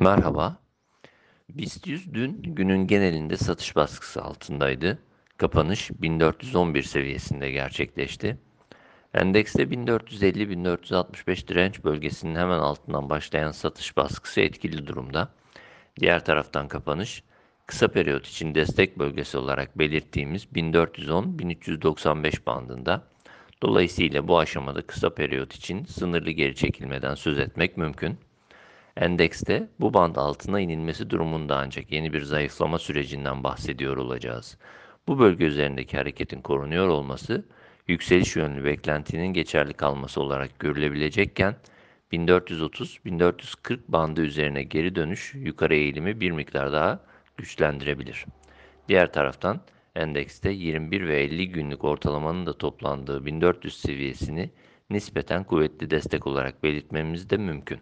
Merhaba. BIST 100 dün günün genelinde satış baskısı altındaydı. Kapanış 1411 seviyesinde gerçekleşti. Endekste 1450-1465 direnç bölgesinin hemen altından başlayan satış baskısı etkili durumda. Diğer taraftan kapanış kısa periyot için destek bölgesi olarak belirttiğimiz 1410-1395 bandında. Dolayısıyla bu aşamada kısa periyot için sınırlı geri çekilmeden söz etmek mümkün. Endekste bu band altına inilmesi durumunda ancak yeni bir zayıflama sürecinden bahsediyor olacağız. Bu bölge üzerindeki hareketin korunuyor olması yükseliş yönlü beklentinin geçerli kalması olarak görülebilecekken 1430-1440 bandı üzerine geri dönüş yukarı eğilimi bir miktar daha güçlendirebilir. Diğer taraftan endekste 21 ve 50 günlük ortalamanın da toplandığı 1400 seviyesini nispeten kuvvetli destek olarak belirtmemiz de mümkün.